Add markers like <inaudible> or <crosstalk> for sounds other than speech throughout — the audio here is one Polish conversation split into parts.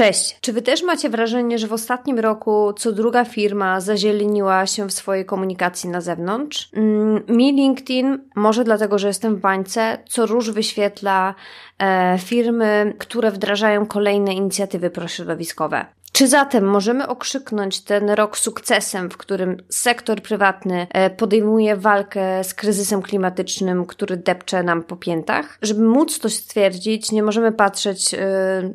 Cześć! Czy Wy też macie wrażenie, że w ostatnim roku co druga firma zazieleniła się w swojej komunikacji na zewnątrz? Mm, mi LinkedIn, może dlatego, że jestem w bańce, co róż wyświetla e, firmy, które wdrażają kolejne inicjatywy prośrodowiskowe. Czy zatem możemy okrzyknąć ten rok sukcesem, w którym sektor prywatny e, podejmuje walkę z kryzysem klimatycznym, który depcze nam po piętach? Żeby móc to stwierdzić, nie możemy patrzeć e,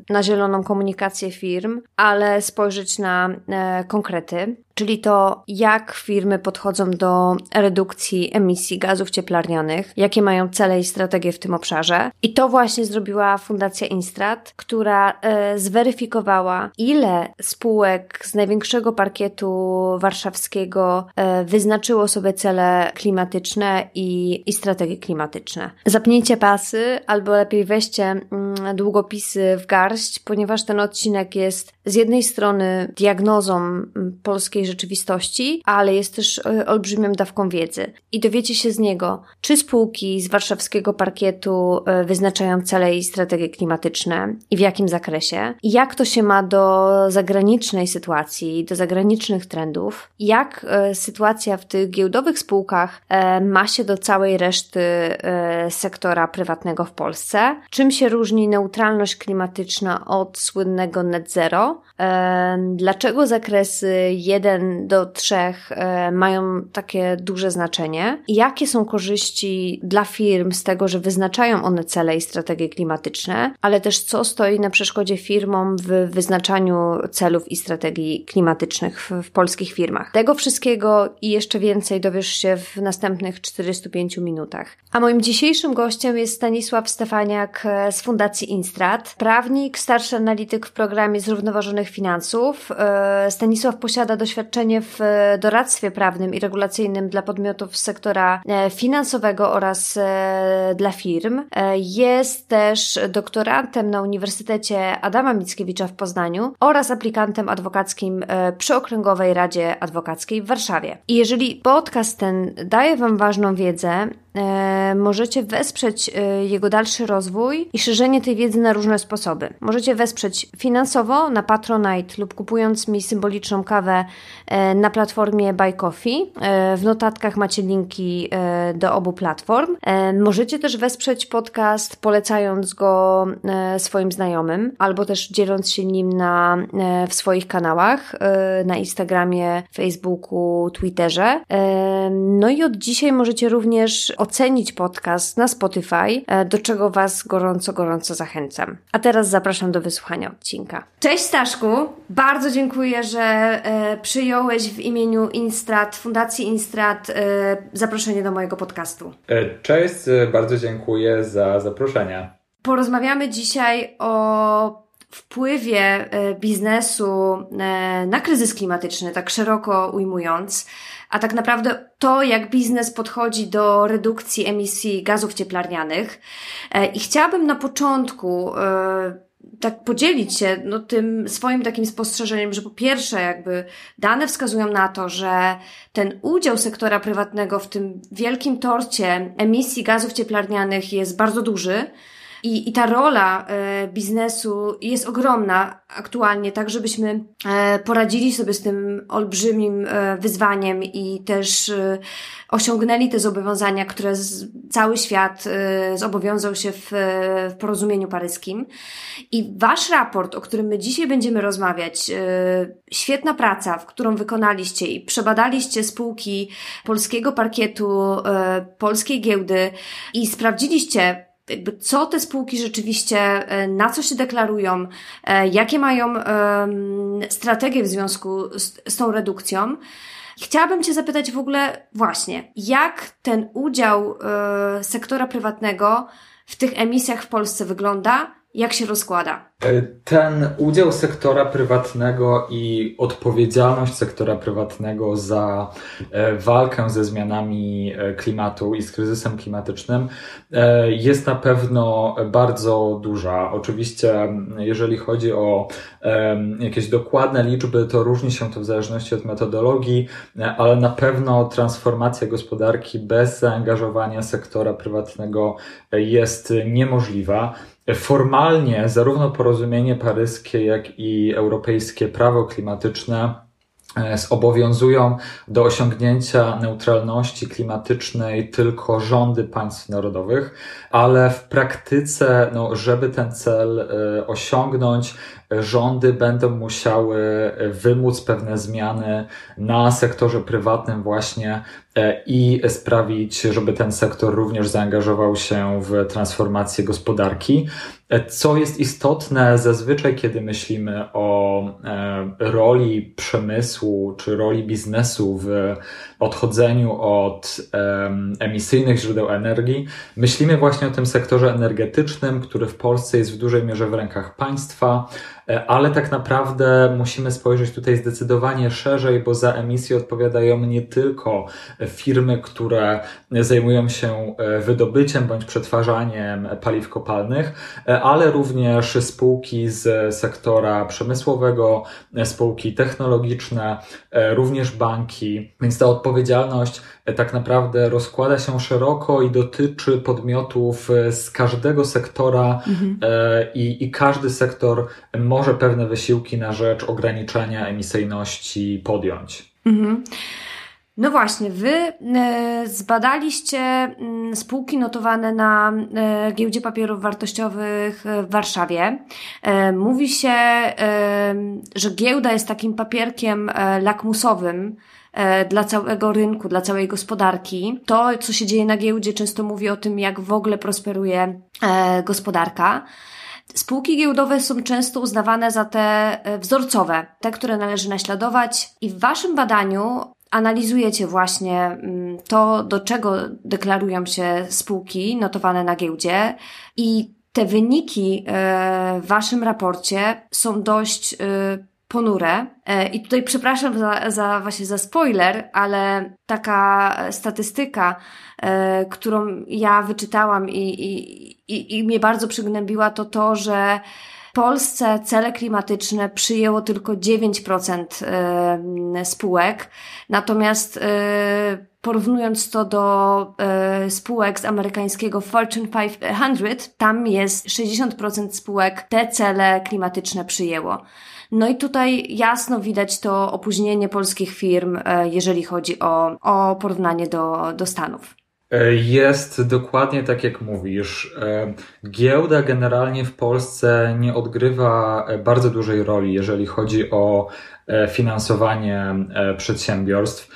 na zieloną komunikację firm, ale spojrzeć na e, konkrety czyli to, jak firmy podchodzą do redukcji emisji gazów cieplarnianych, jakie mają cele i strategie w tym obszarze. I to właśnie zrobiła Fundacja Instrat, która e, zweryfikowała, ile spółek z największego parkietu warszawskiego e, wyznaczyło sobie cele klimatyczne i, i strategie klimatyczne. Zapnijcie pasy, albo lepiej weźcie mm, długopisy w garść, ponieważ ten odcinek jest z jednej strony diagnozą mm, rzeczywistości, ale jest też e, olbrzymią dawką wiedzy. I dowiecie się z niego, czy spółki z warszawskiego parkietu e, wyznaczają cele i strategie klimatyczne i w jakim zakresie, jak to się ma do zagranicznej sytuacji, do zagranicznych trendów, jak e, sytuacja w tych giełdowych spółkach ma się do całej reszty sektora prywatnego w Polsce, czym się różni neutralność klimatyczna od słynnego net zero, dlaczego zakresy 1 1 do 3 e, mają takie duże znaczenie. Jakie są korzyści dla firm z tego, że wyznaczają one cele i strategie klimatyczne, ale też co stoi na przeszkodzie firmom w wyznaczaniu celów i strategii klimatycznych w, w polskich firmach. Tego wszystkiego i jeszcze więcej dowiesz się w następnych 45 minutach. A moim dzisiejszym gościem jest Stanisław Stefaniak e, z Fundacji Instrat, prawnik, starszy analityk w programie zrównoważonych finansów. E, Stanisław posiada doświadczenie doświadczenie w e, doradztwie prawnym i regulacyjnym dla podmiotów z sektora e, finansowego oraz e, dla firm. Jest też doktorantem na Uniwersytecie Adama Mickiewicza w Poznaniu oraz aplikantem adwokackim przy Okręgowej Radzie Adwokackiej w Warszawie. I jeżeli podcast ten daje Wam ważną wiedzę, możecie wesprzeć e, jego dalszy rozwój i szerzenie tej wiedzy na różne sposoby. Możecie wesprzeć finansowo na Patronite lub kupując mi symboliczną kawę e, na platformie Buy Coffee. E, w notatkach macie linki e, do obu platform. E, możecie też wesprzeć podcast polecając go swoim znajomym albo też dzieląc się nim na, w swoich kanałach na Instagramie, Facebooku, Twitterze. No i od dzisiaj możecie również ocenić podcast na Spotify, e, do czego Was gorąco, gorąco zachęcam. A teraz zapraszam do wysłuchania odcinka. Cześć Staszku, bardzo dziękuję, że e, przyjąłeś w imieniu Instrat, Fundacji Instrat e, zaproszenie do mojego podcastu. Cześć, bardzo dziękuję za zaproszenie. Porozmawiamy dzisiaj o wpływie biznesu na kryzys klimatyczny, tak szeroko ujmując a tak naprawdę to, jak biznes podchodzi do redukcji emisji gazów cieplarnianych. E, I chciałabym na początku e, tak podzielić się no, tym swoim takim spostrzeżeniem, że po pierwsze, jakby dane wskazują na to, że ten udział sektora prywatnego w tym wielkim torcie emisji gazów cieplarnianych jest bardzo duży. I, i ta rola e, biznesu jest ogromna aktualnie, tak żebyśmy e, poradzili sobie z tym olbrzymim e, wyzwaniem i też e, osiągnęli te zobowiązania, które z, cały świat e, zobowiązał się w, w porozumieniu paryskim. I wasz raport, o którym my dzisiaj będziemy rozmawiać, e, świetna praca, w którą wykonaliście i przebadaliście spółki polskiego parkietu, polskiej giełdy i sprawdziliście, jakby co te spółki rzeczywiście, e, na co się deklarują, e, jakie mają strategie w związku z, z tą redukcją. Chciałabym Cię zapytać w ogóle właśnie, jak ten udział e, sektora prywatnego w tych emisjach w Polsce wygląda jak się rozkłada? E, ten udział sektora prywatnego i odpowiedzialność sektora prywatnego za e, walkę ze zmianami e, klimatu i z kryzysem klimatycznym jest na pewno bardzo duża. Oczywiście, jeżeli chodzi o jakieś dokładne liczby, to różni się to w zależności od metodologii, ale na pewno transformacja gospodarki bez zaangażowania sektora prywatnego jest niemożliwa. Formalnie zarówno porozumienie paryskie, jak i europejskie prawo klimatyczne e, zobowiązują do osiągnięcia neutralności klimatycznej tylko rządy państw narodowych, ale w praktyce, no, żeby ten cel e, osiągnąć, rządy będą musiały wymóc pewne zmiany na sektorze prywatnym właśnie i sprawić, żeby ten sektor również zaangażował się w transformację gospodarki. E, co jest istotne zazwyczaj, kiedy myślimy o e, roli przemysłu czy roli biznesu w odchodzeniu od emisyjnych źródeł energii, myślimy właśnie o tym sektorze energetycznym, który w Polsce jest w dużej mierze w rękach państwa. E, ale tak naprawdę musimy spojrzeć tutaj zdecydowanie szerzej, bo za emisję odpowiadają nie tylko firmy, które zajmują się wydobyciem bądź przetwarzaniem paliw kopalnych, ale również spółki z sektora przemysłowego, spółki technologiczne, również banki, więc ta odpowiedzialność tak naprawdę rozkłada się szeroko i dotyczy podmiotów z każdego sektora mhm. i, i każdy sektor może pewne wysiłki na rzecz ograniczenia emisyjności podjąć. Mhm. No właśnie, wy e, zbadaliście mm, spółki notowane na e, giełdzie papierów wartościowych w Warszawie. E, mówi się, że giełda jest takim papierkiem lakmusowym dla całego rynku, dla całej gospodarki. To, co się dzieje na giełdzie, często mówi o tym, jak w ogóle prosperuje gospodarka. Spółki giełdowe są często uznawane za te e, wzorcowe, te, które należy naśladować, i w Waszym badaniu analizujecie właśnie mm, to, do czego deklarują się spółki notowane na giełdzie i te wyniki e, w Waszym raporcie są dość e, ponure. I tutaj przepraszam za, za właśnie za spoiler, ale taka statystyka, którą ja wyczytałam i, i, i, i mnie bardzo przygnębiła, to to, że Polsce cele klimatyczne przyjęło tylko 9% e, spółek, natomiast e, porównując to do e, spółek z amerykańskiego Fortune 500, tam jest 60% spółek te cele klimatyczne przyjęło. No i tutaj jasno widać to opóźnienie polskich firm, jeżeli chodzi o, o porównanie do, do Stanów. E, jest dokładnie tak, jak mówisz. E, giełda generalnie w Polsce nie odgrywa e, bardzo dużej roli, jeżeli chodzi o finansowanie przedsiębiorstw.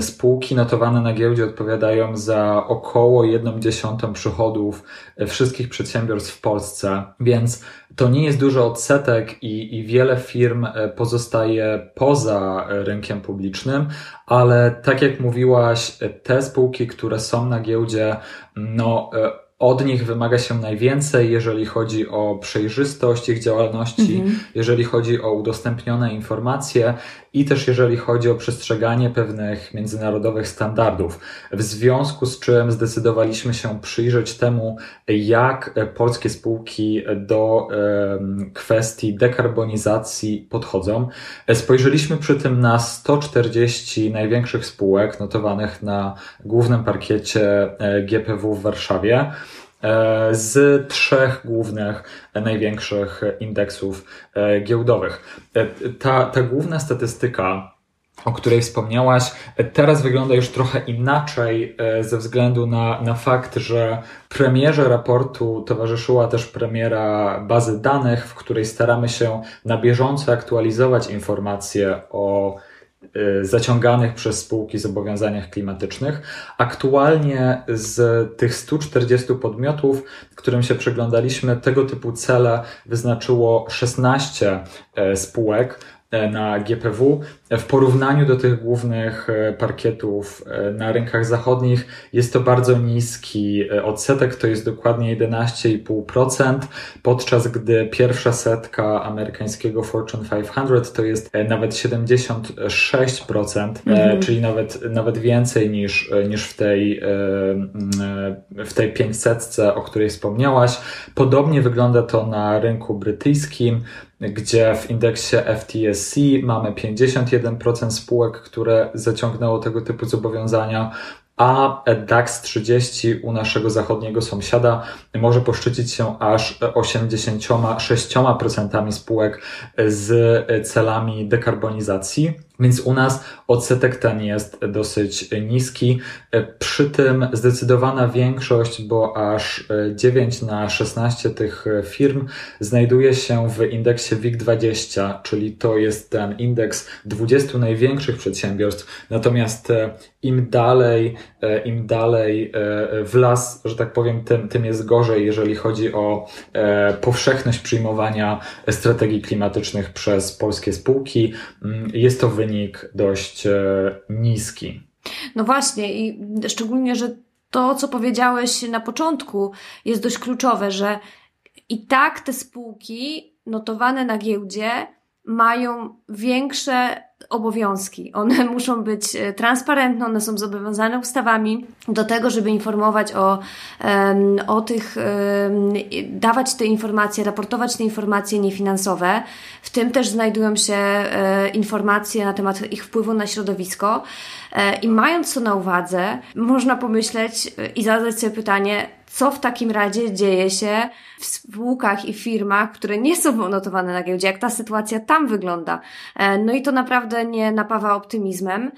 Spółki notowane na giełdzie odpowiadają za około 1 dziesiątą przychodów wszystkich przedsiębiorstw w Polsce, więc to nie jest duży odsetek i, i wiele firm pozostaje poza rynkiem publicznym, ale tak jak mówiłaś, te spółki, które są na giełdzie, no od nich wymaga się najwięcej, jeżeli chodzi o przejrzystość ich działalności, mhm. jeżeli chodzi o udostępnione informacje i też jeżeli chodzi o przestrzeganie pewnych międzynarodowych standardów. W związku z czym zdecydowaliśmy się przyjrzeć temu, jak polskie spółki do kwestii dekarbonizacji podchodzą. Spojrzeliśmy przy tym na 140 największych spółek notowanych na głównym parkiecie e, GPW w Warszawie. E, z trzech głównych, e, największych indeksów e, giełdowych. Ta, ta główna statystyka, o której wspomniałaś, teraz wygląda już trochę inaczej ze względu na, na fakt, że premierze raportu towarzyszyła też premiera bazy danych, w której staramy się na bieżąco aktualizować informacje o zaciąganych przez spółki zobowiązaniach klimatycznych. Aktualnie z tych 140 podmiotów, którym się przyglądaliśmy, tego typu cele wyznaczyło 16 e, spółek. Na GPW. W porównaniu do tych głównych parkietów na rynkach zachodnich jest to bardzo niski odsetek, to jest dokładnie 11,5%, podczas gdy pierwsza setka amerykańskiego Fortune 500 to jest nawet 76%, mhm. czyli nawet, nawet więcej niż, niż w tej, w tej 500, o której wspomniałaś. Podobnie wygląda to na rynku brytyjskim, gdzie w indeksie FTSE mamy 51% spółek, które zaciągnęło tego typu zobowiązania, a DAX 30 u naszego zachodniego sąsiada może poszczycić się aż 86% spółek z celami dekarbonizacji. Więc u nas odsetek ten jest dosyć niski. Przy tym zdecydowana większość, bo aż 9 na 16 tych firm znajduje się w indeksie WIG20, czyli to jest ten indeks 20 największych przedsiębiorstw. Natomiast im dalej, im dalej w las, że tak powiem, tym, tym jest gorzej, jeżeli chodzi o powszechność przyjmowania strategii klimatycznych przez polskie spółki. Jest to wynik wynik dość e, niski. No właśnie, i szczególnie, że to, co powiedziałeś na początku, jest dość kluczowe, że i tak te spółki notowane na giełdzie mają większe obowiązki. One <laughs> muszą być e, transparentne, one są zobowiązane ustawami do tego, żeby informować o, o tych, dawać te informacje, raportować te informacje niefinansowe. W tym też znajdują się e, informacje na temat ich wpływu na środowisko. E, I mając to na uwadze, można pomyśleć i zadać sobie pytanie, co w takim razie dzieje się w spółkach i firmach, które nie są notowane na giełdzie, jak ta sytuacja tam wygląda. E, no i to naprawdę nie napawa optymizmem.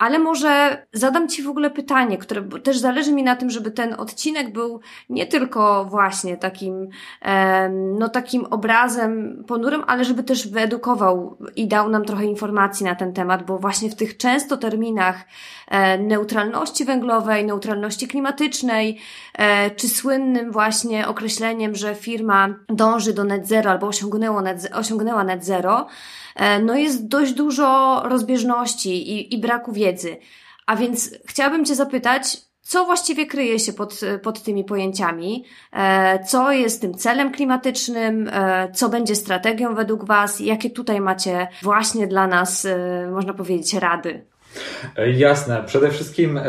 Ale może zadam Ci w ogóle pytanie, które też zależy mi na tym, żeby ten odcinek był nie tylko właśnie takim, no takim obrazem ponurym, ale żeby też wyedukował i dał nam trochę informacji na ten temat, bo właśnie w tych często terminach e, neutralności węglowej, neutralności klimatycznej, e, czy słynnym właśnie określeniem, że firma dąży do net zero albo net, osiągnęła net zero, no jest dość dużo rozbieżności i, i braku wiedzy. A więc chciałabym Cię zapytać, co właściwie kryje się pod, pod tymi pojęciami, e, co jest tym celem klimatycznym, e, co będzie strategią według Was, jakie tutaj macie właśnie dla nas, można powiedzieć, rady. Jasne. Przede wszystkim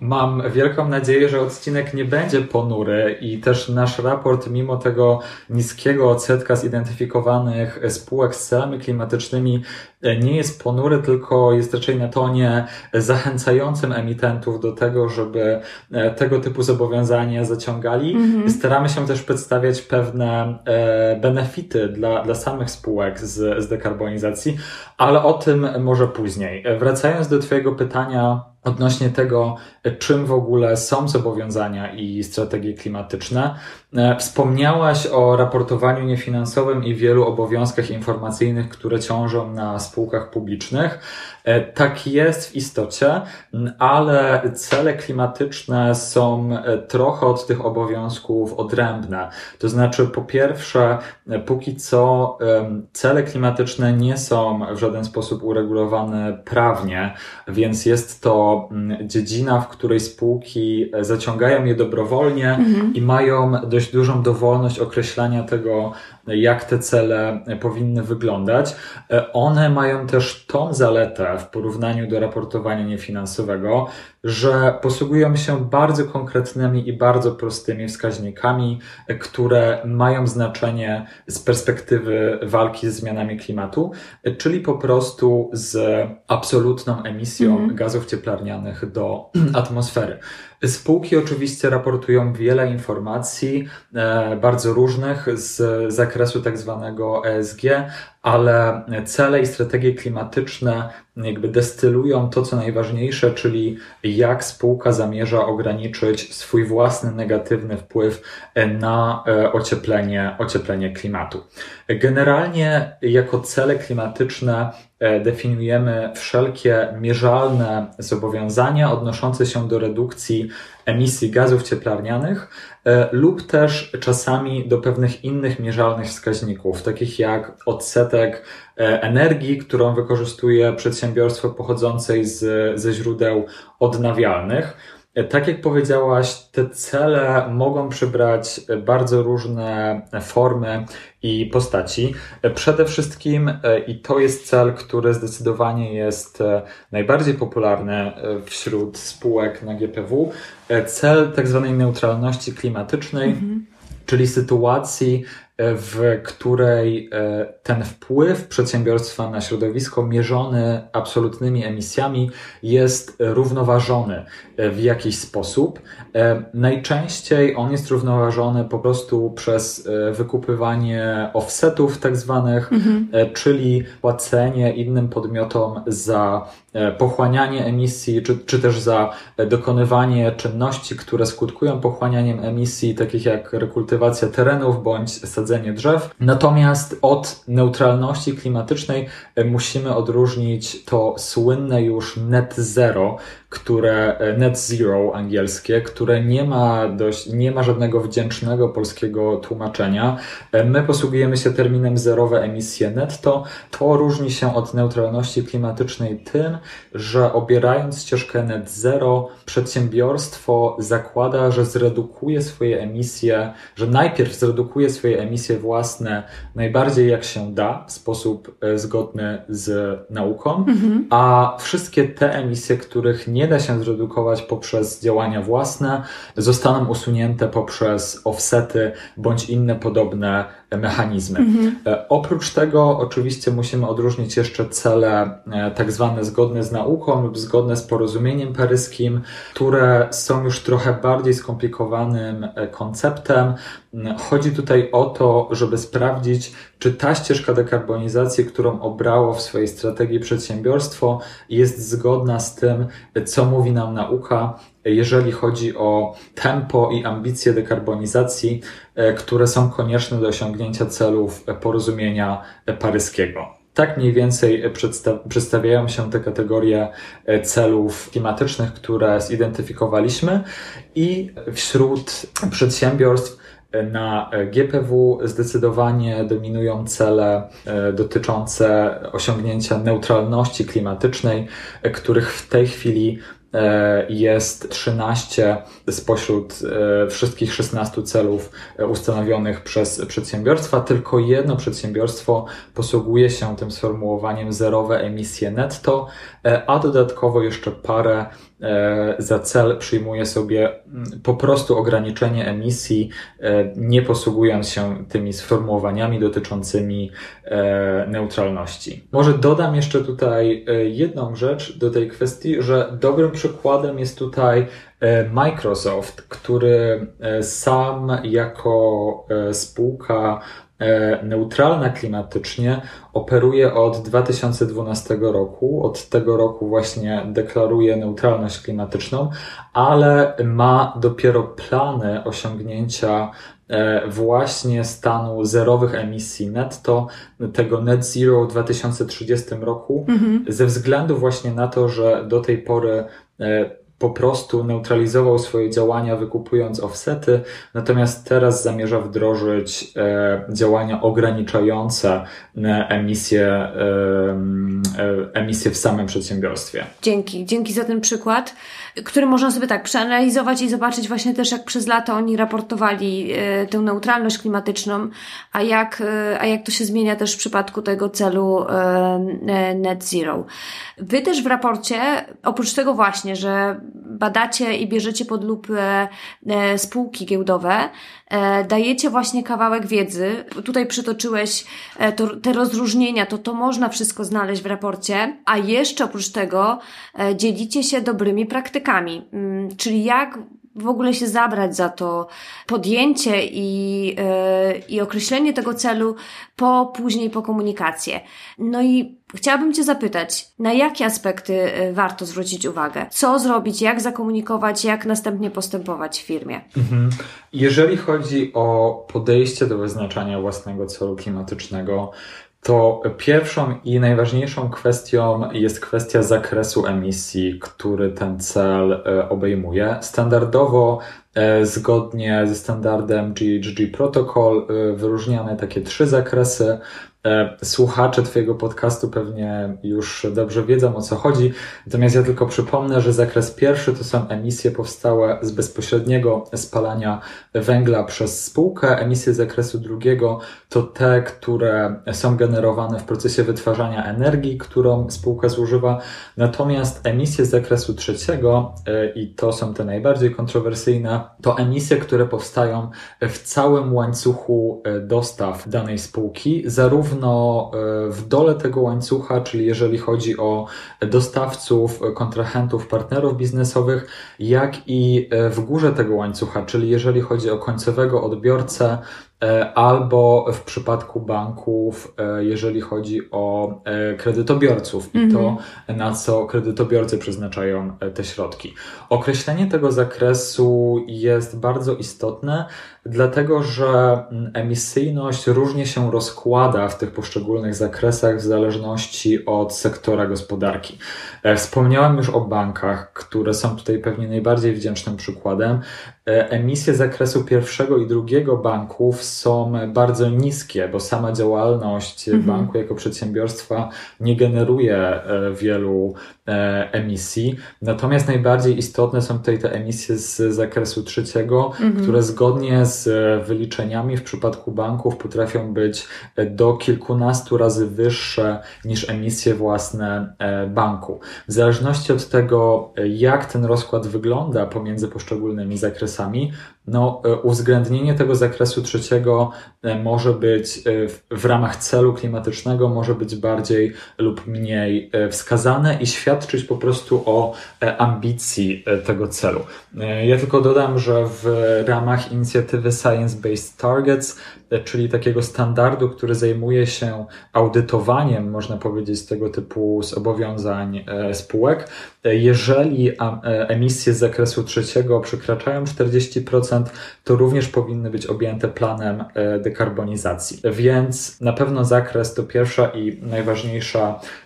Mam wielką nadzieję, że odcinek nie będzie ponury i też nasz raport, mimo tego niskiego odsetka zidentyfikowanych spółek z celami klimatycznymi, nie jest ponury, tylko jest raczej na tonie zachęcającym emitentów do tego, żeby e, tego typu zobowiązania zaciągali. -hmm. Staramy się też przedstawiać pewne e, benefity dla, dla samych spółek z, z dekarbonizacji, ale o tym może później. Wracając do Twojego pytania, odnośnie tego, czym w ogóle są zobowiązania i strategie klimatyczne. E, wspomniałaś o raportowaniu niefinansowym i wielu obowiązkach informacyjnych, które ciążą na spółkach publicznych. E, tak jest w istocie, ale cele klimatyczne są e, trochę od tych obowiązków odrębne. To znaczy, po pierwsze, póki co cele klimatyczne nie są w żaden sposób uregulowane prawnie, więc jest to dziedzina, w której spółki zaciągają je dobrowolnie mhm. i mają dość dużą dowolność określania tego, jak te cele powinny wyglądać. One mają też tą zaletę w porównaniu do raportowania niefinansowego, że posługują się bardzo konkretnymi i bardzo prostymi wskaźnikami, które mają znaczenie z perspektywy walki z zmianami klimatu, czyli po prostu z absolutną emisją mm -hmm. gazów cieplarnianych do <clears throat> atmosfery. Spółki oczywiście raportują wiele informacji, e, bardzo różnych z zakresu tak zwanego ESG, ale cele i strategie klimatyczne jakby destylują to, co najważniejsze, czyli jak spółka zamierza ograniczyć swój własny negatywny wpływ na e, ocieplenie, ocieplenie klimatu. Generalnie jako cele klimatyczne e, definiujemy wszelkie mierzalne zobowiązania odnoszące się do redukcji redukcji emisji gazów cieplarnianych e, lub też czasami do pewnych innych mierzalnych wskaźników, takich jak odsetek e, energii, którą wykorzystuje przedsiębiorstwo pochodzącej z, ze źródeł odnawialnych. E, tak jak powiedziałaś, te cele mogą przybrać bardzo różne formy i postaci. E, przede wszystkim, e, i to jest cel, który zdecydowanie jest najbardziej popularny wśród spółek na GPW, cel tak zwanej neutralności klimatycznej. Mhm czyli sytuacji, w której e, ten wpływ przedsiębiorstwa na środowisko mierzony absolutnymi emisjami jest równoważony e, w jakiś sposób. E, najczęściej on jest równoważony po prostu przez wykupywanie offsetów tak zwanych, mhm. czyli płacenie innym podmiotom za pochłanianie emisji, czy, czy też za dokonywanie czynności, które skutkują pochłanianiem emisji, takich jak rekultywacja terenów bądź sadzenie drzew. Natomiast od neutralności klimatycznej e, musimy odróżnić to słynne już net zero, które e, net zero angielskie, które nie ma dość, nie ma żadnego wdzięcznego polskiego tłumaczenia. E, my posługujemy się terminem zerowe emisje netto. To różni się od neutralności klimatycznej tym, że obierając ścieżkę net zero, przedsiębiorstwo zakłada, że zredukuje swoje emisje, że najpierw zredukuje swoje emisje własne najbardziej jak się da, w sposób e, zgodny z nauką, mhm. a wszystkie te emisje, których nie da się zredukować poprzez działania własne, zostaną usunięte poprzez offsety bądź inne podobne mechanizmy. Mhm. E, oprócz tego oczywiście musimy odróżnić jeszcze cele e, tak zwane zgodne z nauką lub zgodne z porozumieniem paryskim, które są już trochę bardziej skomplikowanym e, konceptem. Chodzi tutaj o to, żeby sprawdzić, czy ta ścieżka dekarbonizacji, którą obrało w swojej strategii przedsiębiorstwo, jest zgodna z tym, co mówi nam nauka, jeżeli chodzi o tempo i ambicje dekarbonizacji, e, które są konieczne do osiągnięcia celów porozumienia paryskiego. Tak mniej więcej przedstawiają się te kategorie e, celów klimatycznych, które zidentyfikowaliśmy i wśród przedsiębiorstw na GPW zdecydowanie dominują cele e, dotyczące osiągnięcia neutralności klimatycznej, których w tej chwili E, jest 13 spośród e, wszystkich 16 celów e, ustanowionych przez przedsiębiorstwa. Tylko jedno przedsiębiorstwo posługuje się tym sformułowaniem zerowe emisje netto, a dodatkowo jeszcze parę za cel przyjmuje sobie mm, po prostu ograniczenie emisji, nie posługując się tymi sformułowaniami dotyczącymi neutralności. Może dodam jeszcze tutaj jedną rzecz do tej kwestii, że dobrym przykładem jest tutaj e, Microsoft, który e, sam jako e, spółka neutralna klimatycznie operuje od 2012 roku. Od tego roku właśnie deklaruje neutralność klimatyczną, ale ma dopiero plany osiągnięcia właśnie stanu zerowych emisji netto, tego net zero w 2030 roku, mhm. ze względu właśnie na to, że do tej pory E, po prostu neutralizował swoje działania wykupując offsety, natomiast teraz zamierza wdrożyć e, działania ograniczające emisję, e, emisję w samym przedsiębiorstwie. Dzięki, dzięki za ten przykład który można sobie tak przeanalizować i zobaczyć właśnie też, jak przez lata oni raportowali e, tę neutralność klimatyczną, a jak, e, a jak to się zmienia też w przypadku tego celu e, net zero. Wy też w raporcie, oprócz tego właśnie, że badacie i bierzecie pod lupę spółki giełdowe, dajecie właśnie kawałek wiedzy. Tutaj przytoczyłeś to, te rozróżnienia, to to można wszystko znaleźć w raporcie, a jeszcze oprócz tego dzielicie się dobrymi praktykami Mm, czyli jak w ogóle się zabrać za to podjęcie i, yy, i określenie tego celu po później po komunikację. No i chciałabym Cię zapytać, na jakie aspekty e, warto zwrócić uwagę? Co zrobić, jak zakomunikować, jak następnie postępować w firmie? Mhm. Jeżeli chodzi o podejście do wyznaczania własnego celu klimatycznego, to pierwszą i najważniejszą kwestią jest kwestia zakresu emisji, który ten cel e, obejmuje. Standardowo, e, zgodnie ze standardem GHG Protocol, e, wyróżniamy takie trzy zakresy. E, słuchacze Twojego podcastu pewnie już dobrze wiedzą o co chodzi. Natomiast ja tylko przypomnę, że zakres pierwszy to są emisje powstałe z bezpośredniego spalania węgla przez spółkę. Emisje z zakresu drugiego to te, które są generowane w procesie wytwarzania energii, którą spółka zużywa. Natomiast emisje z zakresu trzeciego, e, i to są te najbardziej kontrowersyjne, to emisje, które powstają w całym łańcuchu e, dostaw danej spółki, zarówno zarówno e, w dole tego łańcucha, czyli jeżeli chodzi o dostawców, kontrahentów, partnerów biznesowych, jak i e, w górze tego łańcucha, czyli jeżeli chodzi o końcowego odbiorcę, E, albo w przypadku banków, e, jeżeli chodzi o e, kredytobiorców i to, mhm. na co kredytobiorcy przeznaczają te środki. Określenie tego zakresu jest bardzo istotne, dlatego że emisyjność różnie się rozkłada w tych poszczególnych zakresach w zależności od sektora gospodarki. Wspomniałem już o bankach, które są tutaj pewnie najbardziej wdzięcznym przykładem. Emisje zakresu pierwszego i drugiego banków są bardzo niskie, bo sama działalność mhm. banku jako przedsiębiorstwa nie generuje e, wielu e, emisji. Natomiast najbardziej istotne są tutaj te emisje z zakresu trzeciego, mhm. które zgodnie z wyliczeniami w przypadku banków potrafią być do kilkunastu razy wyższe niż emisje własne e, banku. W zależności od tego, jak ten rozkład wygląda pomiędzy poszczególnymi zakresami, no, e, uwzględnienie tego zakresu trzeciego e, może być e, w ramach celu klimatycznego, może być bardziej lub mniej wskazane i świadczyć po prostu o ambicji tego celu. Ja tylko dodam, że w ramach inicjatywy Science Based Targets czyli takiego standardu, który zajmuje się audytowaniem, można powiedzieć, tego typu zobowiązań spółek. Jeżeli emisje z zakresu trzeciego przekraczają 40%, to również powinny być objęte planem dekarbonizacji. Więc na pewno zakres to pierwsza i najważniejsza e,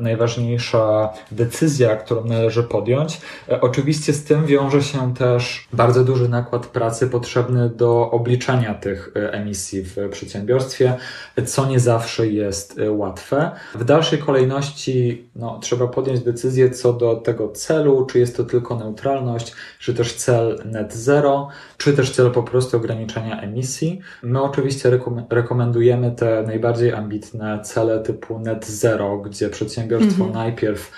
najważniejsza decyzja, którą należy podjąć. E, oczywiście z tym wiąże się też bardzo duży nakład pracy potrzebny do obliczania tych e, emisji w przedsiębiorstwie, co nie zawsze jest e, łatwe. W dalszej kolejności no, trzeba podjąć decyzję co do tego celu, czy jest to tylko neutralność, czy też cel net zero, czy też cel po prostu ograniczenia emisji. My oczywiście rekomendujemy te najbardziej ambitne cele typu net zero, gdzie przedsiębiorstwo mhm. najpierw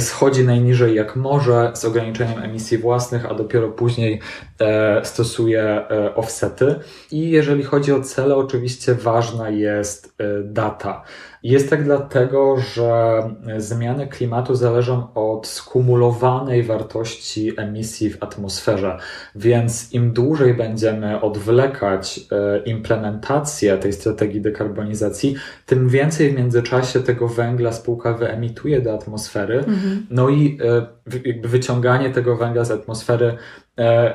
schodzi najniżej jak może z ograniczeniem emisji własnych, a dopiero później e, stosuje e, offsety. I jeżeli chodzi o cele, oczywiście ważna jest e, data. Jest tak dlatego, że zmiany klimatu zależą od skumulowanej wartości emisji w atmosferze, więc im dłużej będziemy odwlekać e, implementację tej strategii dekarbonizacji, tym więcej w międzyczasie tego węgla spółka wyemituje do atmosfery. Mhm. No i e, wyciąganie tego węgla z atmosfery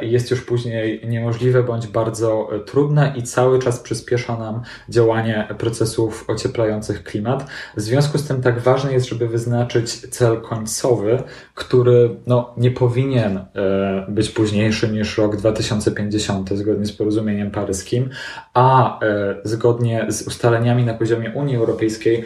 jest już później niemożliwe bądź bardzo e, trudne i cały czas przyspiesza nam działanie procesów ocieplających klimat. W związku z tym tak ważne jest, żeby wyznaczyć cel końcowy, który no, nie powinien e, być późniejszy niż rok 2050 zgodnie z porozumieniem paryskim, a zgodnie z ustaleniami na poziomie Unii Europejskiej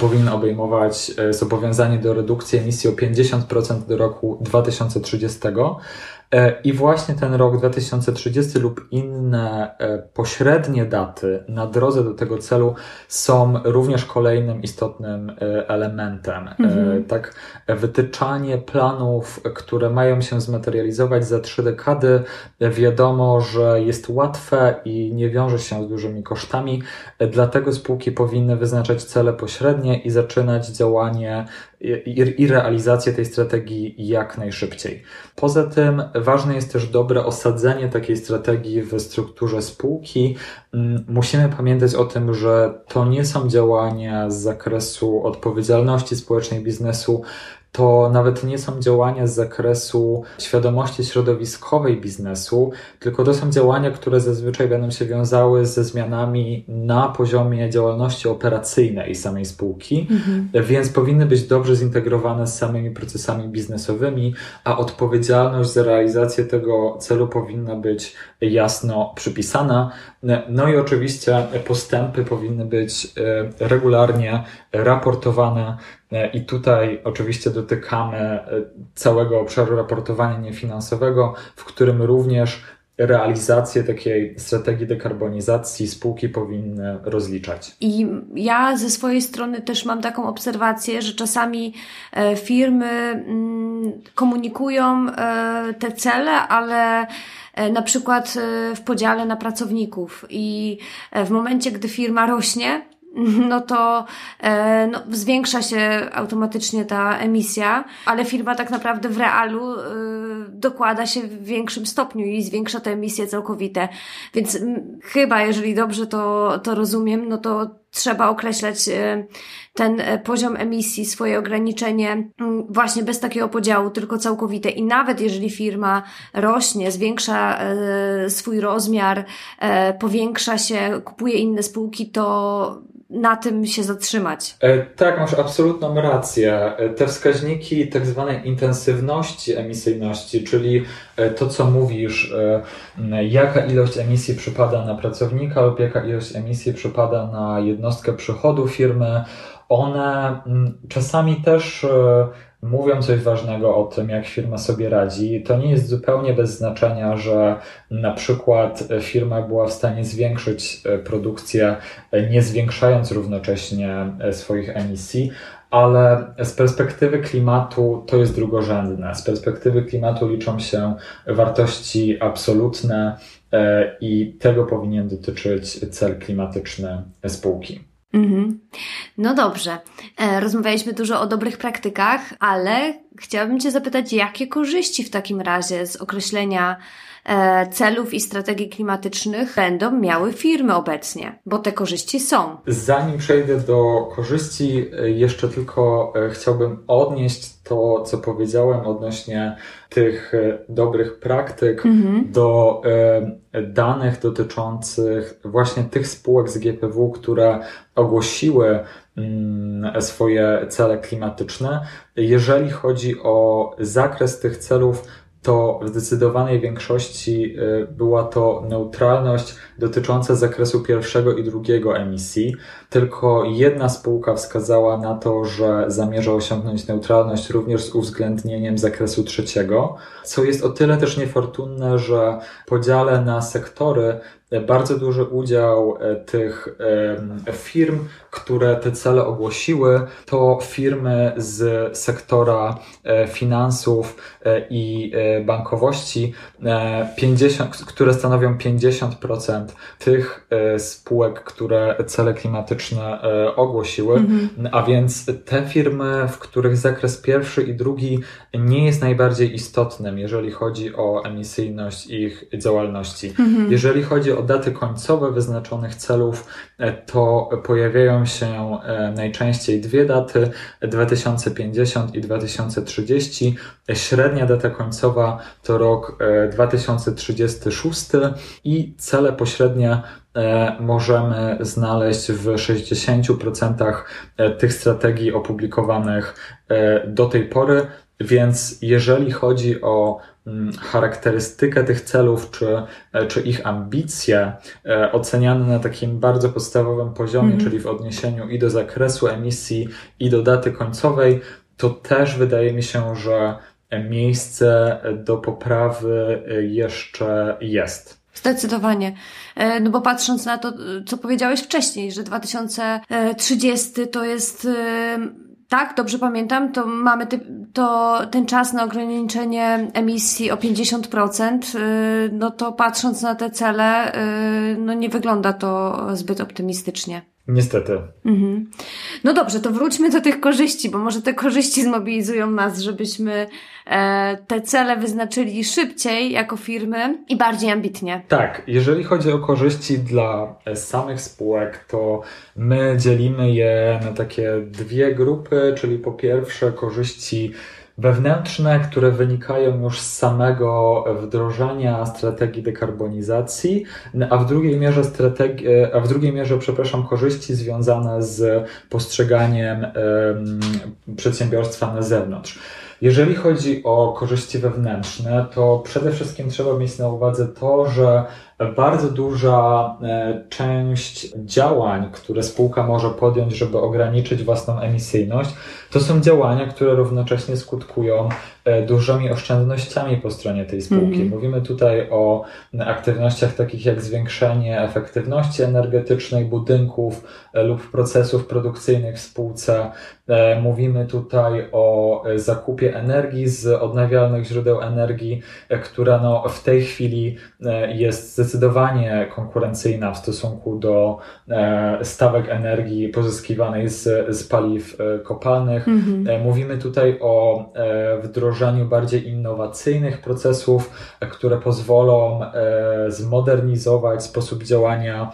powinien obejmować zobowiązanie do redukcji emisji o 50% do roku 2030 E, I właśnie ten rok 2030 lub inne e, pośrednie daty na drodze do tego celu są również kolejnym istotnym e, elementem. Mhm. Tak, wytyczanie planów, które mają się zmaterializować za trzy dekady, wiadomo, że jest łatwe i nie wiąże się z dużymi kosztami, dlatego spółki powinny wyznaczać cele pośrednie i zaczynać działanie i, i realizację tej strategii jak najszybciej. Poza tym ważne jest też dobre osadzenie takiej strategii w strukturze spółki. Mm, musimy pamiętać o tym, że to nie są działania z zakresu odpowiedzialności społecznej biznesu, to nawet nie są działania z zakresu świadomości środowiskowej biznesu, tylko to są działania, które zazwyczaj będą się wiązały ze zmianami na poziomie działalności operacyjnej samej spółki, mhm. więc powinny być dobrze zintegrowane z samymi procesami biznesowymi, a odpowiedzialność za realizację tego celu powinna być jasno przypisana. No i oczywiście postępy powinny być e, regularnie raportowane i tutaj oczywiście dotykamy e, całego obszaru raportowania niefinansowego, w którym również realizację takiej strategii dekarbonizacji spółki powinny rozliczać. I ja ze swojej strony też mam taką obserwację, że czasami firmy mm, komunikują te cele, ale E, na przykład e, w podziale na pracowników i e, w momencie, gdy firma rośnie, <laughs> no to no, zwiększa się automatycznie ta emisja, ale firma tak naprawdę w realu y, dokłada się w większym stopniu i zwiększa te emisje całkowite. Więc chyba, jeżeli dobrze to, to rozumiem, no to trzeba określać y, ten e, poziom emisji, swoje ograniczenie mm, właśnie bez takiego podziału, tylko całkowite. I nawet jeżeli firma rośnie, zwiększa e, swój rozmiar, e, powiększa się, kupuje inne spółki, to na tym się zatrzymać. Tak, masz absolutną rację. Te wskaźniki tak zwanej intensywności emisyjności, czyli to, co mówisz, jaka ilość emisji przypada na pracownika lub jaka ilość emisji przypada na jednostkę przychodu firmy, one mm, czasami też e, mówią coś ważnego o tym, jak firma sobie radzi. To nie jest zupełnie bez znaczenia, że na przykład firma była w stanie zwiększyć e, produkcję, e, nie zwiększając równocześnie swoich emisji, ale z perspektywy klimatu to jest drugorzędne. Z perspektywy klimatu liczą się wartości absolutne i tego powinien dotyczyć cel klimatyczny spółki. Mhm. No dobrze. E, rozmawialiśmy dużo o dobrych praktykach, ale chciałabym Cię zapytać, jakie korzyści w takim razie z określenia E, celów i strategii klimatycznych będą miały firmy obecnie, bo te korzyści są. Zanim przejdę do korzyści, e, jeszcze tylko e, chciałbym odnieść to, co powiedziałem odnośnie tych dobrych praktyk mhm. do danych dotyczących właśnie tych spółek z GPW, które ogłosiły mm, swoje cele klimatyczne. Jeżeli chodzi o zakres tych celów, to w zdecydowanej większości y, była to neutralność dotycząca zakresu pierwszego i drugiego emisji. Tylko jedna spółka wskazała na to, że zamierza osiągnąć neutralność również z uwzględnieniem zakresu trzeciego, co jest o tyle też niefortunne, że podziale na sektory bardzo duży udział e, tych firm, które te cele ogłosiły, to firmy z sektora e, finansów e, i bankowości, 50, które stanowią 50% tych spółek, które cele klimatyczne ogłosiły. Mhm. A więc te firmy, w których zakres pierwszy i drugi nie jest najbardziej istotnym, jeżeli chodzi o emisyjność ich działalności. Mhm. Jeżeli chodzi o daty końcowe wyznaczonych celów, e, to pojawiają się e, najczęściej dwie daty 2050 i 2030. Średnia data końcowa to rok 2036 e, i cele pośrednie możemy znaleźć w 60% tych strategii opublikowanych do tej pory. Więc jeżeli chodzi o mm, charakterystykę tych celów, czy, e, czy ich ambicje, e, oceniane na takim bardzo podstawowym poziomie, mm -hmm. czyli w odniesieniu i do zakresu emisji, i do daty końcowej, to też wydaje mi się, że miejsce do poprawy jeszcze jest. Zdecydowanie. E, no bo patrząc na to, co powiedziałeś wcześniej, że 2030 to jest tak, dobrze pamiętam, to mamy ty, to, ten czas na ograniczenie emisji o 50%, yy, no to patrząc na te cele, no nie wygląda to zbyt optymistycznie. Niestety. Mhm. No dobrze, to wróćmy do tych korzyści, bo może te korzyści zmobilizują nas, żebyśmy e, te cele wyznaczyli szybciej jako firmy i bardziej ambitnie. Tak, jeżeli chodzi o korzyści dla samych spółek, to my dzielimy je na takie dwie grupy, czyli po pierwsze korzyści wewnętrzne, które wynikają już z samego wdrożenia strategii dekarbonizacji, a w drugiej mierze strategi- a w drugiej mierze, przepraszam, korzyści związane z postrzeganiem um, przedsiębiorstwa na zewnątrz. Jeżeli chodzi o korzyści wewnętrzne, to przede wszystkim trzeba mieć na uwadze to, że bardzo duża e, część działań, które spółka może podjąć, żeby ograniczyć własną emisyjność, to są działania, które równocześnie skutkują e, dużymi oszczędnościami po stronie tej spółki. Mm -hmm. Mówimy tutaj o aktywnościach takich jak zwiększenie efektywności energetycznej budynków e, lub procesów produkcyjnych w spółce. Mówimy tutaj o zakupie energii z odnawialnych źródeł energii, która no w tej chwili jest zdecydowanie konkurencyjna w stosunku do e, stawek energii pozyskiwanej z, z paliw e, kopalnych. Mhm. Mówimy tutaj o wdrożeniu bardziej innowacyjnych procesów, które pozwolą zmodernizować sposób działania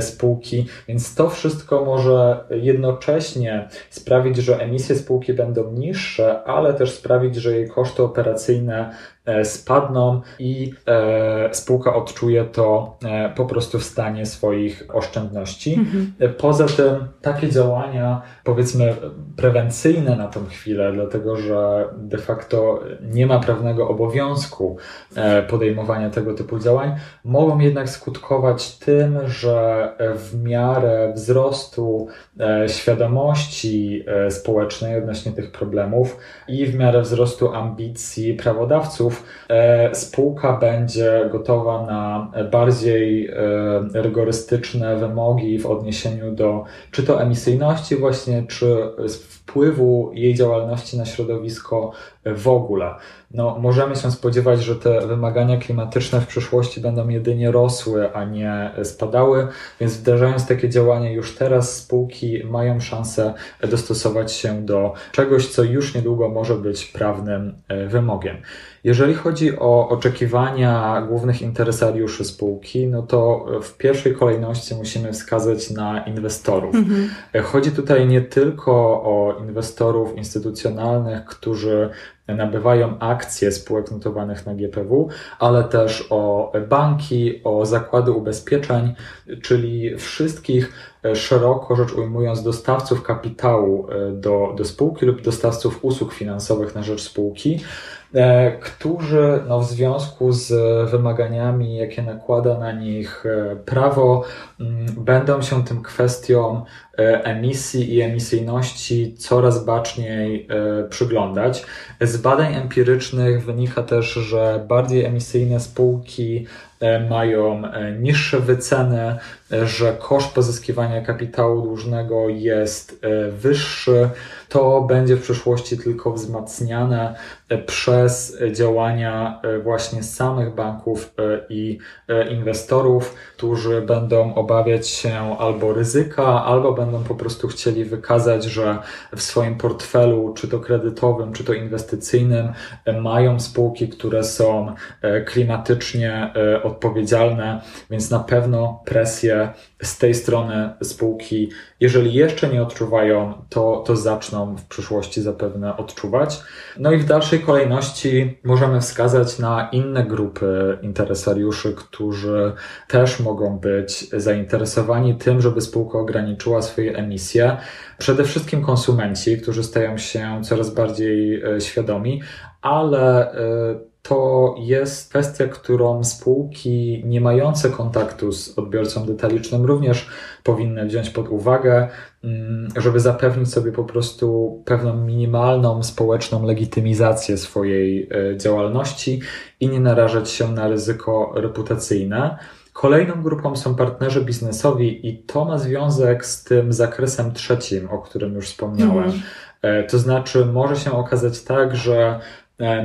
spółki, więc to wszystko może jednocześnie sprawić, że emisje spółki będą niższe, ale też sprawić, że jej koszty operacyjne E, spadną i e, spółka odczuje to e, po prostu w stanie swoich oszczędności. Mhm. Poza tym takie działania, powiedzmy, prewencyjne na tą chwilę, dlatego że de facto nie ma prawnego obowiązku podejmowania tego typu działań, mogą jednak skutkować tym, że w miarę wzrostu świadomości społecznej odnośnie tych problemów i w miarę wzrostu ambicji prawodawców, E, spółka będzie gotowa na bardziej e, rygorystyczne wymogi w odniesieniu do czy to emisyjności właśnie, czy wpływu jej działalności na środowisko w ogóle. No, możemy się spodziewać, że te wymagania klimatyczne w przyszłości będą jedynie rosły, a nie spadały, więc wdrażając takie działania już teraz, spółki mają szansę dostosować się do czegoś, co już niedługo może być prawnym e, wymogiem. Jeżeli chodzi o oczekiwania głównych interesariuszy spółki, no to w pierwszej kolejności musimy wskazać na inwestorów. Mhm. Chodzi tutaj nie tylko o inwestorów instytucjonalnych, którzy nabywają akcje spółek notowanych na GPW, ale też o banki, o zakłady ubezpieczeń, czyli wszystkich e, szeroko rzecz ujmując dostawców kapitału e, do, do spółki lub dostawców usług finansowych na rzecz spółki, e, którzy no, w związku z wymaganiami, jakie nakłada na nich prawo, będą się tym kwestiom emisji i emisyjności coraz baczniej przyglądać. Z badań empirycznych wynika też, że bardziej emisyjne spółki e, mają e, niższe wyceny, e, że koszt pozyskiwania kapitału dłużnego jest wyższy. To będzie w przyszłości tylko wzmacniane przez działania właśnie samych banków i inwestorów, którzy będą obawiać się albo ryzyka, albo będą po prostu chcieli wykazać, że w swoim portfelu, czy to kredytowym, czy to inwestycyjnym, mają spółki, które są klimatycznie odpowiedzialne, więc na pewno presję z tej strony spółki, jeżeli jeszcze nie odczuwają, to, to zaczną w przyszłości zapewne odczuwać. No i w dalszej kolejności możemy wskazać na inne grupy interesariuszy, którzy też mogą być zainteresowani tym, żeby spółka ograniczyła swoje emisje. Przede wszystkim konsumenci, którzy stają się coraz bardziej e, świadomi, ale e, to jest kwestia, którą spółki nie mające kontaktu z odbiorcą detalicznym również powinny wziąć pod uwagę, mm, żeby zapewnić sobie po prostu pewną minimalną społeczną legitymizację swojej e, działalności i nie narażać się na ryzyko reputacyjne. Kolejną grupą są partnerzy biznesowi i to ma związek z tym zakresem trzecim, o którym już wspomniałem. Mhm. E, to znaczy, może się okazać tak, że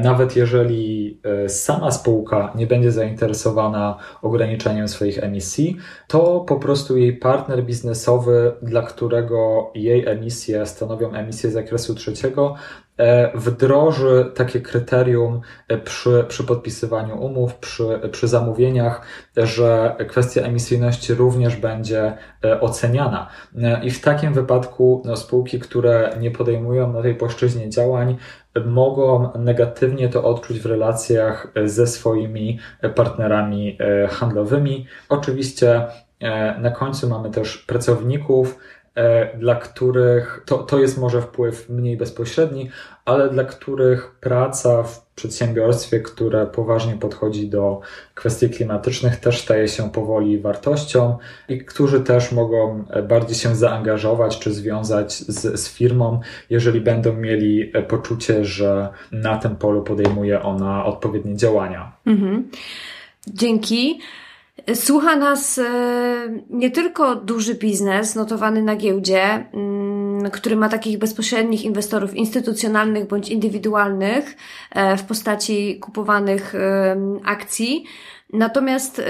nawet jeżeli e, sama spółka nie będzie zainteresowana ograniczeniem swoich emisji, to po prostu jej partner biznesowy, dla którego jej emisje stanowią emisje z zakresu trzeciego, E, wdroży takie kryterium e, przy, przy podpisywaniu umów, przy, przy zamówieniach, że kwestia emisyjności również będzie e, oceniana. I w takim wypadku no, spółki, które nie podejmują na tej płaszczyźnie działań, mogą negatywnie to odczuć w relacjach ze swoimi partnerami handlowymi. Oczywiście na końcu mamy też pracowników, E, dla których to, to jest może wpływ mniej bezpośredni, ale dla których praca w przedsiębiorstwie, które poważnie podchodzi do kwestii klimatycznych, też staje się powoli wartością i którzy też mogą bardziej się zaangażować czy związać z, z firmą, jeżeli będą mieli poczucie, że na tym polu podejmuje ona odpowiednie działania. Mhm. Dzięki. Słucha nas e, nie tylko duży biznes notowany na giełdzie, mm, który ma takich bezpośrednich inwestorów instytucjonalnych bądź indywidualnych e, w postaci kupowanych akcji. Natomiast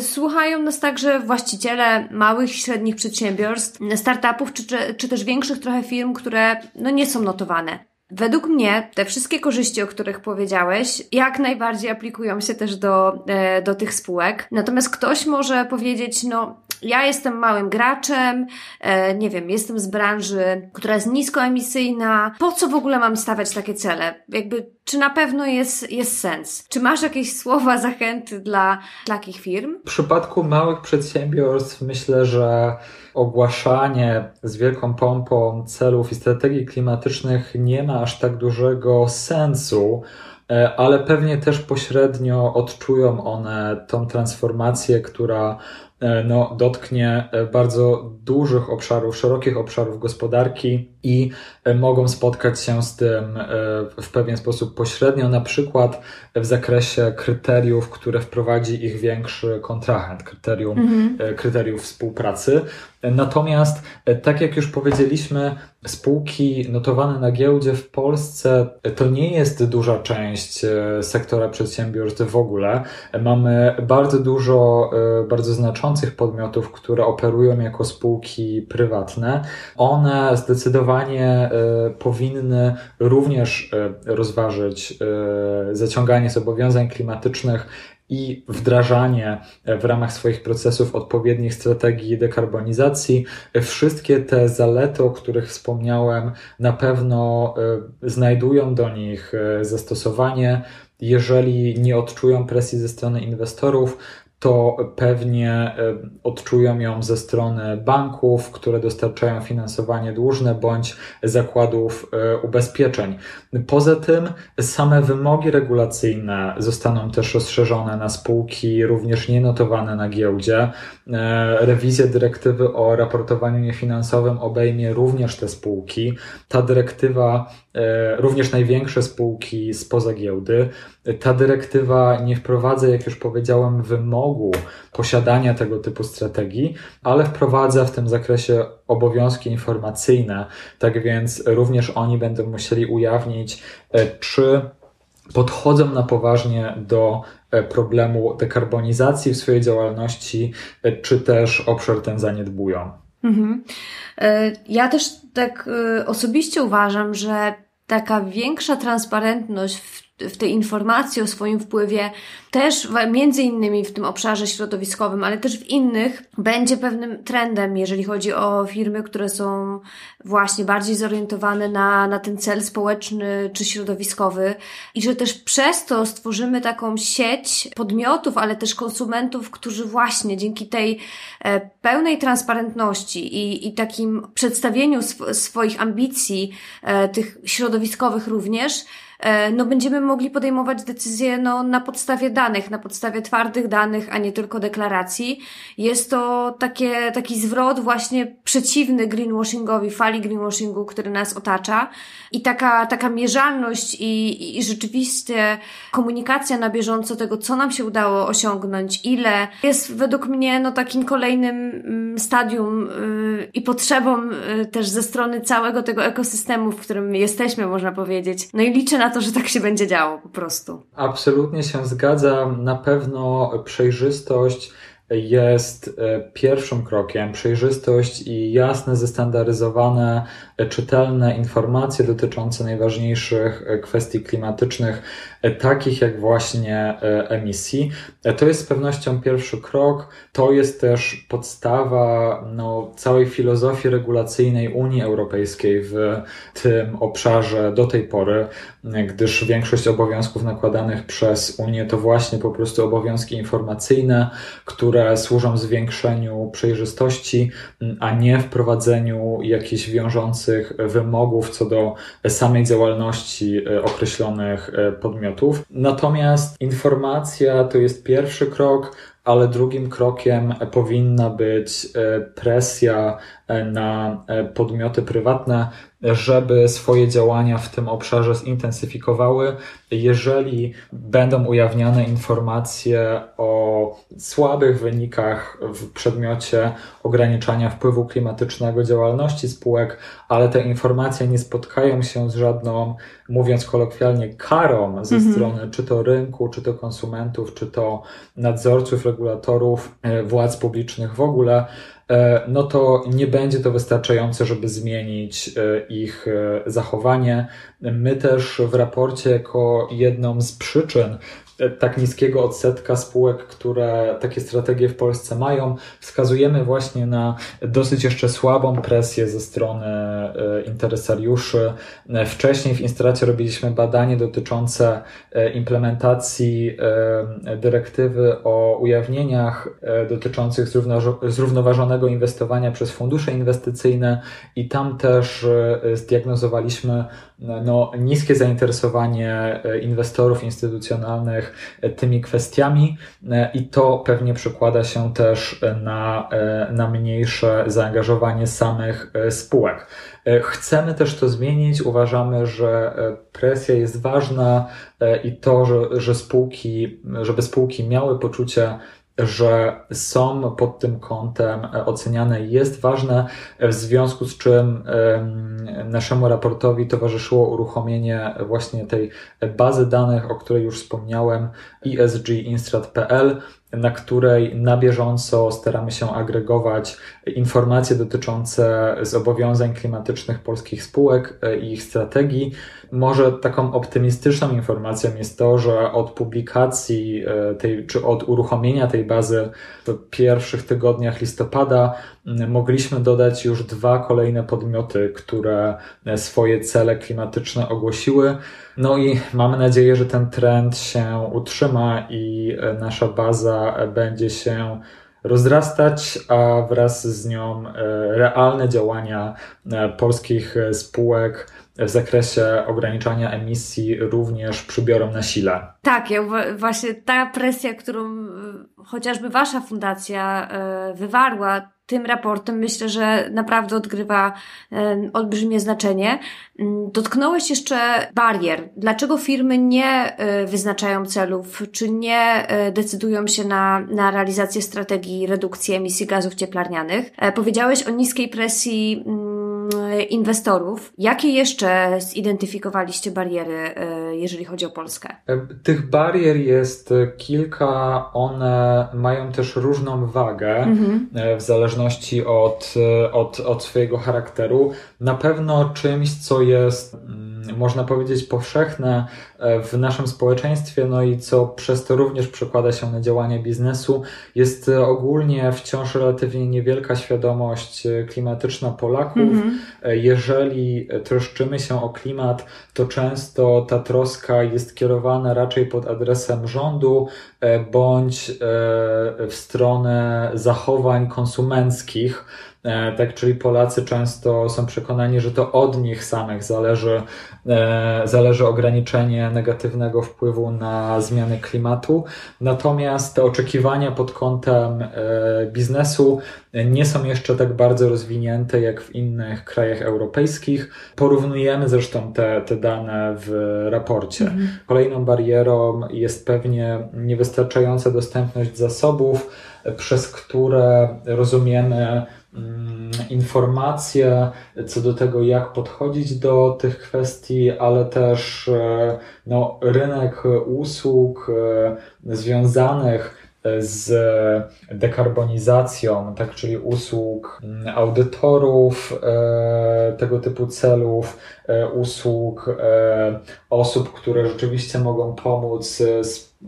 słuchają nas także właściciele małych i średnich przedsiębiorstw, startupów czy, czy, czy też większych trochę firm, które no, nie są notowane. Według mnie te wszystkie korzyści, o których powiedziałeś, jak najbardziej aplikują się też do, e, do tych spółek. Natomiast ktoś może powiedzieć, no, ja jestem małym graczem, e, nie wiem, jestem z branży, która jest niskoemisyjna. Po co w ogóle mam stawiać takie cele? Jakby, czy na pewno jest, jest sens? Czy masz jakieś słowa zachęty dla takich firm? W przypadku małych przedsiębiorstw myślę, że ogłaszanie z wielką pompą celów i strategii klimatycznych nie ma aż tak dużego sensu, e, ale pewnie też pośrednio odczują one tą transformację, która no, dotknie e, bardzo dużych obszarów, szerokich obszarów gospodarki i e, mogą spotkać się z tym w pewien sposób pośrednio, na przykład w zakresie kryteriów, które wprowadzi ich większy kontrahent, kryterium, mhm. kryteriów współpracy. Natomiast, tak jak już powiedzieliśmy, spółki notowane na giełdzie w Polsce to nie jest duża część sektora przedsiębiorstw w ogóle. Mamy bardzo dużo, bardzo znaczących podmiotów, które operują jako spółki prywatne, one zdecydowanie e, powinny również e, rozważyć e, zaciąganie zobowiązań klimatycznych i wdrażanie w ramach swoich procesów odpowiednich strategii dekarbonizacji. Wszystkie te zalety, o których wspomniałem, na pewno znajdują do nich zastosowanie. Jeżeli nie odczują presji ze strony inwestorów, to pewnie e, odczują ją ze strony banków, które dostarczają finansowanie dłużne bądź zakładów e, ubezpieczeń. Poza tym same wymogi regulacyjne zostaną też rozszerzone na spółki również nienotowane na giełdzie. E, rewizja dyrektywy o raportowaniu niefinansowym obejmie również te spółki. Ta dyrektywa również największe spółki spoza giełdy. Ta dyrektywa nie wprowadza, jak już powiedziałem, wymogu posiadania tego typu strategii, ale wprowadza w tym zakresie obowiązki informacyjne. Tak więc również oni będą musieli ujawnić, e, czy podchodzą na poważnie do e, problemu dekarbonizacji w swojej działalności, e, czy też obszar ten zaniedbują. Mhm. Ja też tak osobiście uważam, że taka większa transparentność w w tej informacji o swoim wpływie, też między innymi w tym obszarze środowiskowym, ale też w innych, będzie pewnym trendem, jeżeli chodzi o firmy, które są właśnie bardziej zorientowane na, na ten cel społeczny czy środowiskowy. I że też przez to stworzymy taką sieć podmiotów, ale też konsumentów, którzy właśnie dzięki tej e, pełnej transparentności i, i takim przedstawieniu sw swoich ambicji, e, tych środowiskowych również, no będziemy mogli podejmować decyzje no, na podstawie danych, na podstawie twardych danych, a nie tylko deklaracji. Jest to takie, taki zwrot właśnie przeciwny greenwashingowi, fali greenwashingu, który nas otacza i taka, taka mierzalność i, i rzeczywiście komunikacja na bieżąco tego, co nam się udało osiągnąć, ile jest według mnie no, takim kolejnym mm, stadium yy, i potrzebą yy, też ze strony całego tego ekosystemu, w którym jesteśmy, można powiedzieć. No i liczę na to, że tak się będzie działo po prostu. Absolutnie się zgadzam. Na pewno przejrzystość jest e, pierwszym krokiem. Przejrzystość i jasne, zestandaryzowane, e, czytelne informacje dotyczące najważniejszych e, kwestii klimatycznych, takich jak właśnie emisji. To jest z pewnością pierwszy krok. To jest też podstawa no, całej filozofii regulacyjnej Unii Europejskiej w tym obszarze do tej pory, gdyż większość obowiązków nakładanych przez Unię to właśnie po prostu obowiązki informacyjne, które służą zwiększeniu przejrzystości, a nie wprowadzeniu jakichś wiążących wymogów co do samej działalności e, określonych e, Natomiast informacja to jest pierwszy krok, ale drugim krokiem powinna być e, presja na podmioty prywatne, żeby swoje działania w tym obszarze zintensyfikowały. Jeżeli będą ujawniane informacje o słabych wynikach w przedmiocie ograniczania wpływu klimatycznego działalności spółek, ale te informacje nie spotkają się z żadną, mówiąc kolokwialnie, karą ze mhm. strony czy to rynku, czy to konsumentów, czy to nadzorców, regulatorów, e, władz publicznych w ogóle, no to nie będzie to wystarczające, żeby zmienić e, ich e, zachowanie. My też w raporcie, jako jedną z przyczyn tak niskiego odsetka spółek, które takie strategie w Polsce mają, wskazujemy właśnie na dosyć jeszcze słabą presję ze strony e, interesariuszy. Wcześniej w Instracie robiliśmy badanie dotyczące e, implementacji e, dyrektywy o ujawnieniach dotyczących zrównoważonego inwestowania przez fundusze inwestycyjne i tam też zdiagnozowaliśmy no, niskie zainteresowanie inwestorów instytucjonalnych tymi kwestiami e, i to pewnie przekłada się też na, e, na mniejsze zaangażowanie samych e, spółek. Chcemy też to zmienić. Uważamy, że presja jest ważna i to, że, że spółki, żeby spółki miały poczucie że są pod tym kątem oceniane. Jest ważne, w związku z czym naszemu raportowi towarzyszyło uruchomienie właśnie tej bazy danych, o której już wspomniałem, esginstrat.pl, na której na bieżąco staramy się agregować informacje dotyczące zobowiązań klimatycznych polskich spółek e, i ich strategii. Może taką optymistyczną informacją jest to, że od publikacji e, tej, czy od uruchomienia tej bazy w pierwszych tygodniach listopada mogliśmy dodać już dwa kolejne podmioty, które e, swoje cele klimatyczne ogłosiły. No i mamy nadzieję, że ten trend się utrzyma i nasza baza będzie się rozrastać, a wraz z nią e, realne działania e, polskich spółek w zakresie ograniczania emisji również przybiorą na sile. Tak, ja właśnie ta presja, którą e, chociażby Wasza fundacja wywarła, tym raportem myślę, że naprawdę odgrywa olbrzymie znaczenie. Mm, dotknąłeś jeszcze barier. Dlaczego firmy nie e, wyznaczają celów, czy nie e, decydują się na, na realizację strategii redukcji emisji gazów cieplarnianych? E, powiedziałeś o niskiej presji mm, inwestorów. Jakie jeszcze zidentyfikowaliście bariery, jeżeli chodzi o Polskę? Tych barier jest kilka. One mają też różną wagę mhm. w zależności od, od, od swojego charakteru. Na pewno czymś, co jest, mm, można powiedzieć, powszechne e, w naszym społeczeństwie, no i co przez to również przekłada się na działanie biznesu, jest e, ogólnie wciąż relatywnie niewielka świadomość e, klimatyczna Polaków. Mm -hmm. Jeżeli troszczymy się o klimat, to często ta troska jest kierowana raczej pod adresem rządu bądź w stronę zachowań konsumenckich tak, czyli Polacy często są przekonani, że to od nich samych zależy, e, zależy ograniczenie negatywnego wpływu na zmiany klimatu. Natomiast te oczekiwania pod kątem e, biznesu nie są jeszcze tak bardzo rozwinięte jak w innych krajach europejskich. Porównujemy zresztą te, te dane w raporcie. Mhm. Kolejną barierą jest pewnie niewystarczająca dostępność zasobów przez które rozumiemy informacje co do tego, jak podchodzić do tych kwestii, ale też no, rynek usług związanych z dekarbonizacją, tak, czyli usług mm, audytorów e, tego typu celów, e, usług e, osób, które rzeczywiście mogą pomóc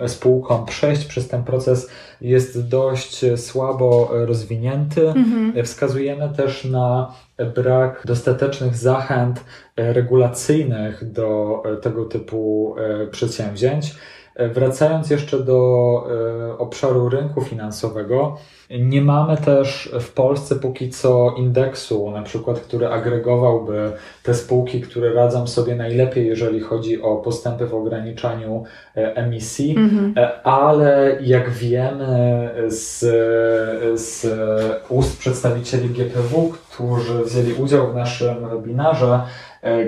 spółkom przejść przez ten proces jest dość słabo rozwinięty. Mhm. Wskazujemy też na brak dostatecznych zachęt regulacyjnych do tego typu przedsięwzięć. E, wracając jeszcze do e, obszaru rynku finansowego, nie mamy też w Polsce póki co indeksu, na przykład, który agregowałby te spółki, które radzą sobie najlepiej, jeżeli chodzi o postępy w ograniczaniu e, emisji, -hmm. ale jak wiemy z, z ust przedstawicieli GPW, którzy wzięli udział w naszym webinarze,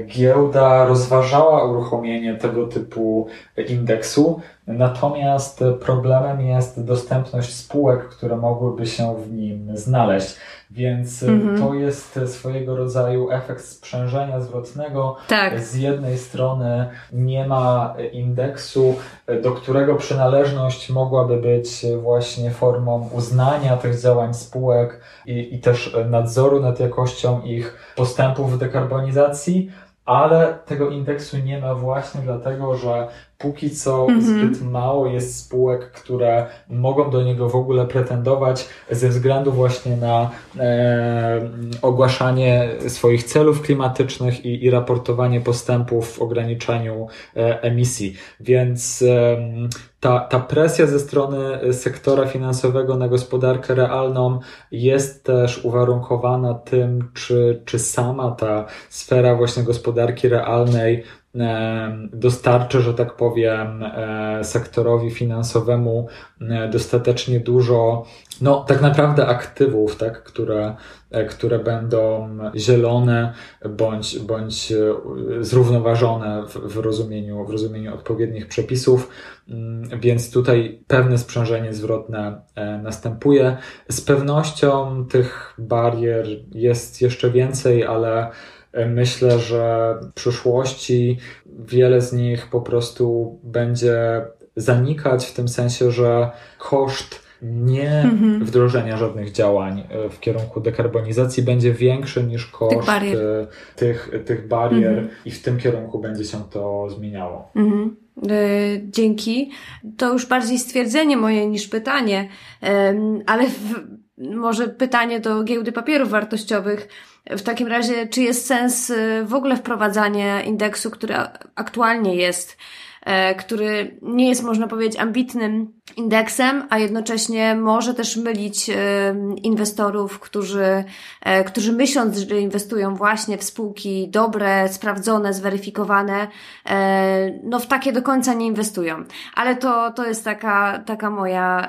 giełda rozważała uruchomienie tego typu indeksu, natomiast problemem jest dostępność spółek, które mogłyby się w nim znaleźć. Więc mhm. to jest swojego rodzaju efekt sprzężenia zwrotnego. Tak. Z jednej strony nie ma indeksu, do którego przynależność mogłaby być właśnie formą uznania tych działań spółek i, i też nadzoru nad jakością ich postępów w dekarbonizacji, ale tego indeksu nie ma właśnie dlatego, że póki co mm -hmm. zbyt mało jest spółek, które mogą do niego w ogóle pretendować ze względu właśnie na e, ogłaszanie swoich celów klimatycznych i, i raportowanie postępów w ograniczaniu e, emisji. Więc e, ta, ta presja ze strony sektora finansowego na gospodarkę realną jest też uwarunkowana tym, czy, czy sama ta sfera właśnie gospodarki realnej dostarczy, że tak powiem, e, sektorowi finansowemu e, dostatecznie dużo, no tak naprawdę aktywów, tak, które, e, które będą zielone bądź, bądź zrównoważone w, w, rozumieniu, w rozumieniu odpowiednich przepisów, mm, więc tutaj pewne sprzężenie zwrotne następuje. Z pewnością tych barier jest jeszcze więcej, ale Myślę, że w przyszłości wiele z nich po prostu będzie zanikać w tym sensie, że koszt nie mhm. wdrożenia żadnych działań e, w kierunku dekarbonizacji będzie większy niż koszt tych barier, e, tych, tych barier mhm. i w tym kierunku będzie się to zmieniało. Mhm. E, dzięki. To już bardziej stwierdzenie moje niż pytanie, ale może pytanie do giełdy papierów wartościowych. W takim razie, czy jest sens y, w ogóle wprowadzania indeksu, który aktualnie jest, e, który nie jest, można powiedzieć, ambitnym indeksem, a jednocześnie może też mylić e, inwestorów, którzy, e, którzy myśląc, że inwestują właśnie w spółki dobre, sprawdzone, zweryfikowane, e, no w takie do końca nie inwestują. Ale to, to jest taka, taka moja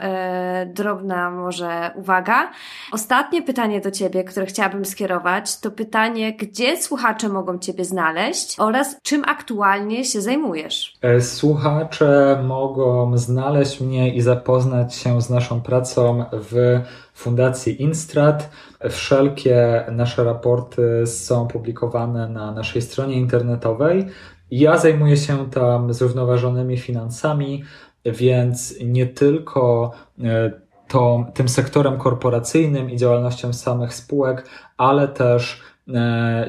drobna może uwaga. Ostatnie pytanie do Ciebie, które chciałabym skierować, to pytanie, gdzie słuchacze mogą Ciebie znaleźć oraz czym aktualnie się zajmujesz? Słuchacze mogą znaleźć mnie i zapoznać się z naszą pracą w Fundacji Instrat. Wszelkie nasze raporty są publikowane na naszej stronie internetowej. Ja zajmuję się tam zrównoważonymi finansami, więc nie tylko e, to, tym sektorem korporacyjnym i działalnością samych spółek, ale też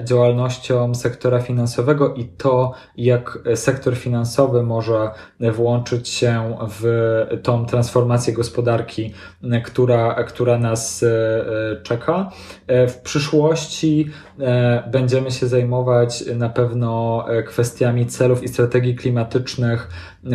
działalnością sektora finansowego i to, jak sektor finansowy może włączyć się w tą transformację gospodarki, która, która nas e, czeka. E, w przyszłości będziemy się zajmować na pewno kwestiami celów i strategii klimatycznych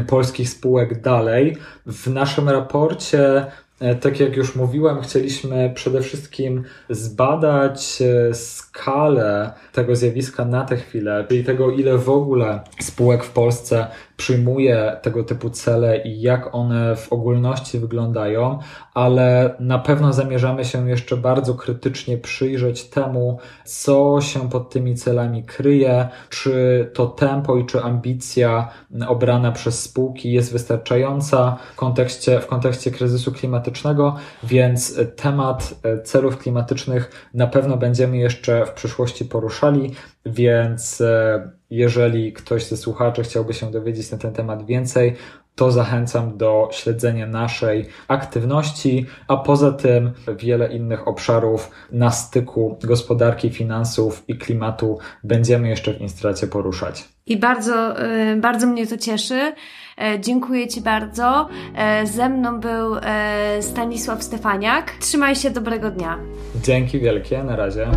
polskich spółek dalej. W naszym raporcie E, tak jak już mówiłem, chcieliśmy przede wszystkim zbadać e, skalę tego zjawiska na tę chwilę, czyli tego, ile w ogóle spółek w Polsce przyjmuje tego typu cele i jak one w ogólności wyglądają, ale na pewno zamierzamy się jeszcze bardzo krytycznie przyjrzeć temu, co się pod tymi celami kryje, czy to tempo i czy ambicja obrana przez spółki jest wystarczająca w kontekście, w kontekście kryzysu klimatycznego więc temat celów klimatycznych na pewno będziemy jeszcze w przyszłości poruszali, więc jeżeli ktoś ze słuchaczy chciałby się dowiedzieć na ten temat więcej, to zachęcam do śledzenia naszej aktywności, a poza tym wiele innych obszarów na styku gospodarki, finansów i klimatu będziemy jeszcze w Instracie poruszać. I bardzo, y, bardzo mnie to cieszy. E, dziękuję Ci bardzo. E, ze mną był e, Stanisław Stefaniak. Trzymaj się, dobrego dnia. Dzięki wielkie, na razie.